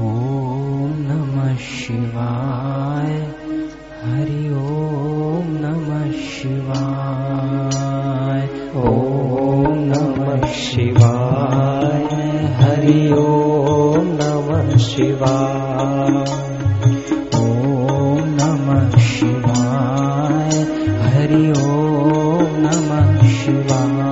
ॐ नमः शिवाय। हरि ॐ नमः शिवाय। ॐ नमः शिवाय। हरि ॐ नमः शिवाय। ॐ नमः शिवाय। हरि ॐ नमः शिवाय।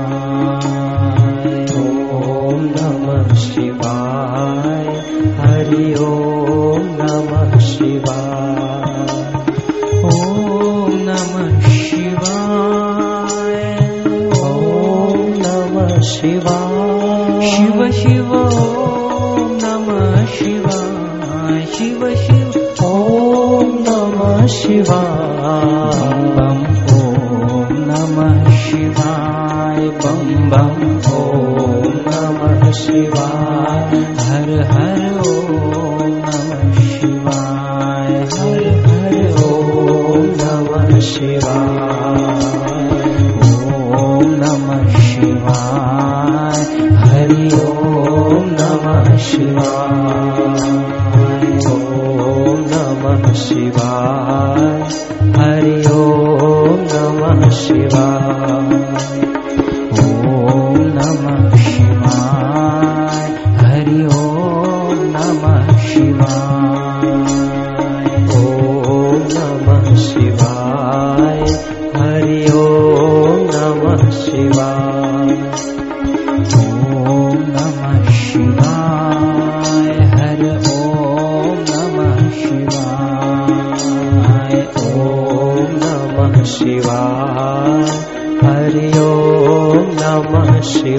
शिवाय शिव शिव ॐ नमः शिवाय बम ॐ नमः शिवाय बम बम ॐ नमः शिवाय हर हर नमः शिवाय हर हर ॐ नमः शिवाय ॐ नमः नमः शिवाय ॐ नमः शिवाय। हरि ॐ नमः शिवाय।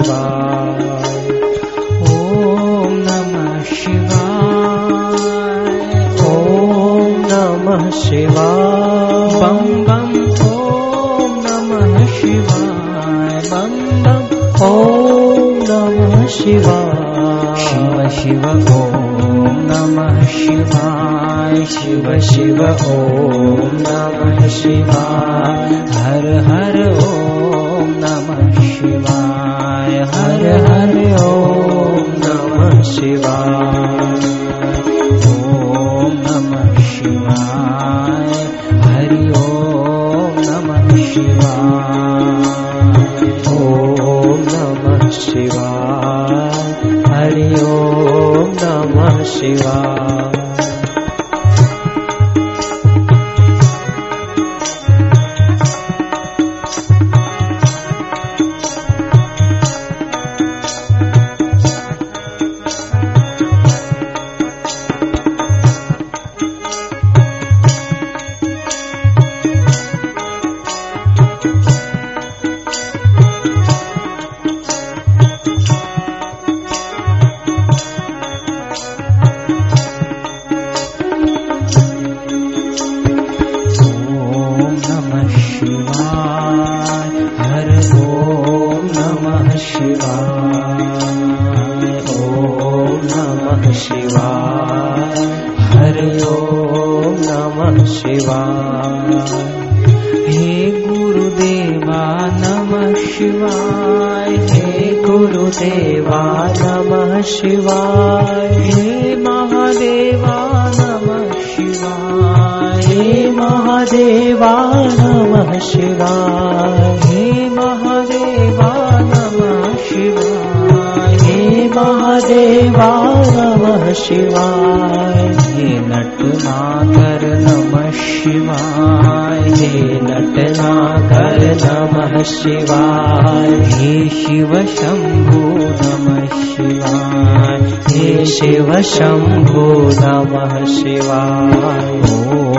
ॐ नमः शिवाय। ॐ नमः शिवाय। नमः शिवाय। बम ॐ नमः शिवाय। शिव शिव ॐ नमः शिवाय। शिव शिव ॐ नमः शिवाय। हर हर शिवाय ॐ नमः शिवाय। हरि ॐ नमः शिवाय। ॐ नमः शिवाय। हरि ॐ नमः शिवाय। शिवाय हर ॐ नमः शिवाय। गुरुदेवा नमः शिवाय। हे महादेवा नमः शिवाय। हे महादेवा नमः शिवाय। हे महादेवा नमः शिवाय। हे महादेवा नमः शिवाय। शिवाय हे नटनागर नमः शिवाय। हे शिव शम्भो नमः शिवाय। हे शिव शम्भो नमः शिवाय। ॐ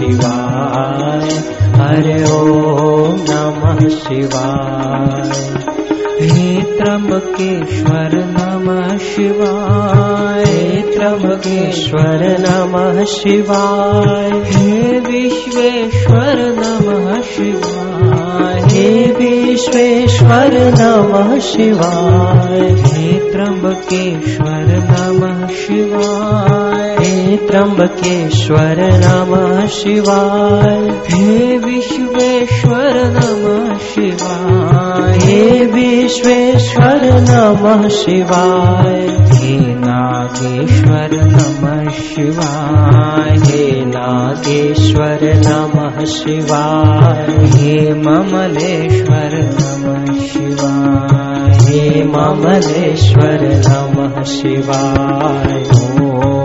शिवाय। हरे ओम नमः शिवाय। हे त्र्यंबकेश्वर नमः शिवाय। त्र्यंबकेश्वर नमः शिवाय। हे विश्वेश्वर नमः शिवाय। हे विश्वेश्वर नमः शिवाय। हे त्र्यंबकेश्वर नमः शिवाय। त्र्यंबकेश्वर नमः शिवाय। हे विश्वेश्वर नमः शिवाय। हे विश्वेश्वर नमः शिवाय। हे नागेश्वर नमः शिवाय। हे नागेश्वर नमः शिवाय। हे ममलेश्वर नमः शिवाय। हे ममलेश्वर नमः शिवाय।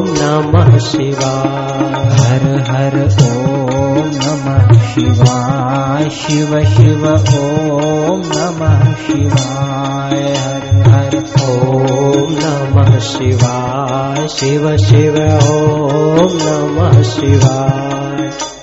शिवाय नमः शिवाय। हरे हर ओम नमः शिवाय। शिव शिव ओम नमः शिवाय। हर हर ओम नमः शिवाय। शिव शिव ओम नमः शिवाय।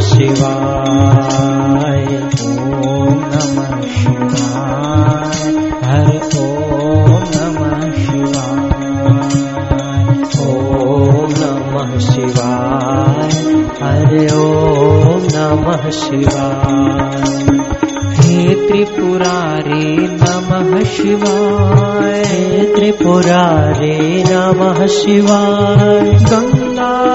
शिवाय। ॐ नमः शिवाय। हर ॐ नमः शिवाय। ॐ नमः शिवाय। हरे ॐ नमः शिवाय। हे त्रिपुरारी नमः शिवाय। त्रिपुरारे नमः शिवाय। गङ्गाधारी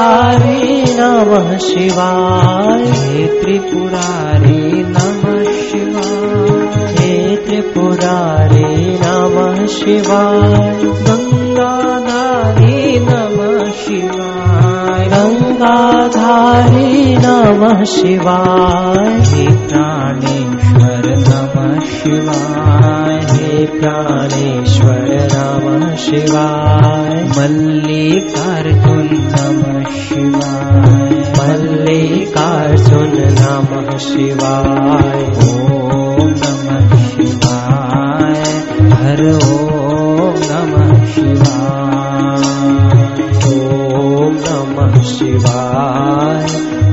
गङ्गाधारे नमः शिवाय। हे त्रिपुरारी नमः शिवाय। हे त्रिपुरारे नमः शिवाय। गङ्गाधारी नमः शिवाय। गङ्गाधारे नमः शिवाय। हे प्राणेश्वर नमः शिवाय प्राणेश्वर नमः शिवाय। मल्लिकार्जुन नमः शिवाय। मल्लिकार्जुन नमः शिवाय। ॐ नमः शिवाय। हर ॐ नमः शिवाय। ॐ नमः शिवाय।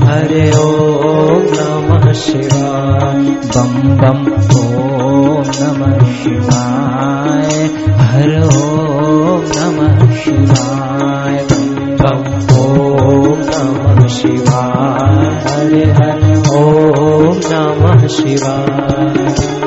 हरे ॐ नमः शिवाय। बम बम ॐ शिवाय। हर नमः शिवाय। बम ॐ नमः शिवाय। हरे ॐ नमः शिवाय।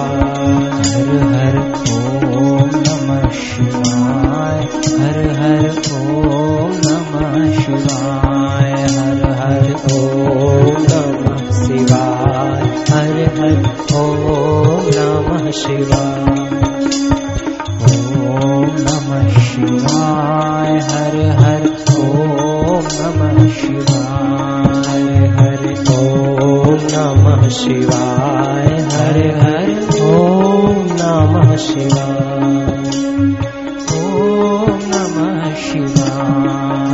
हरे ॐ नमः शिवाय ॐ नमः शिवाय, हर हर ॐ नमः शिवाय हर ॐ नमः शिवाय हरे हर ॐ नमः शिवाय शिवाय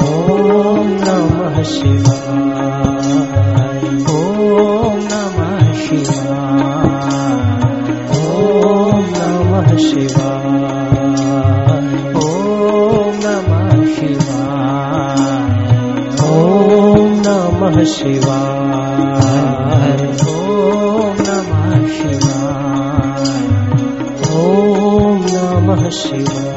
ॐ नमः शिवाय। 希望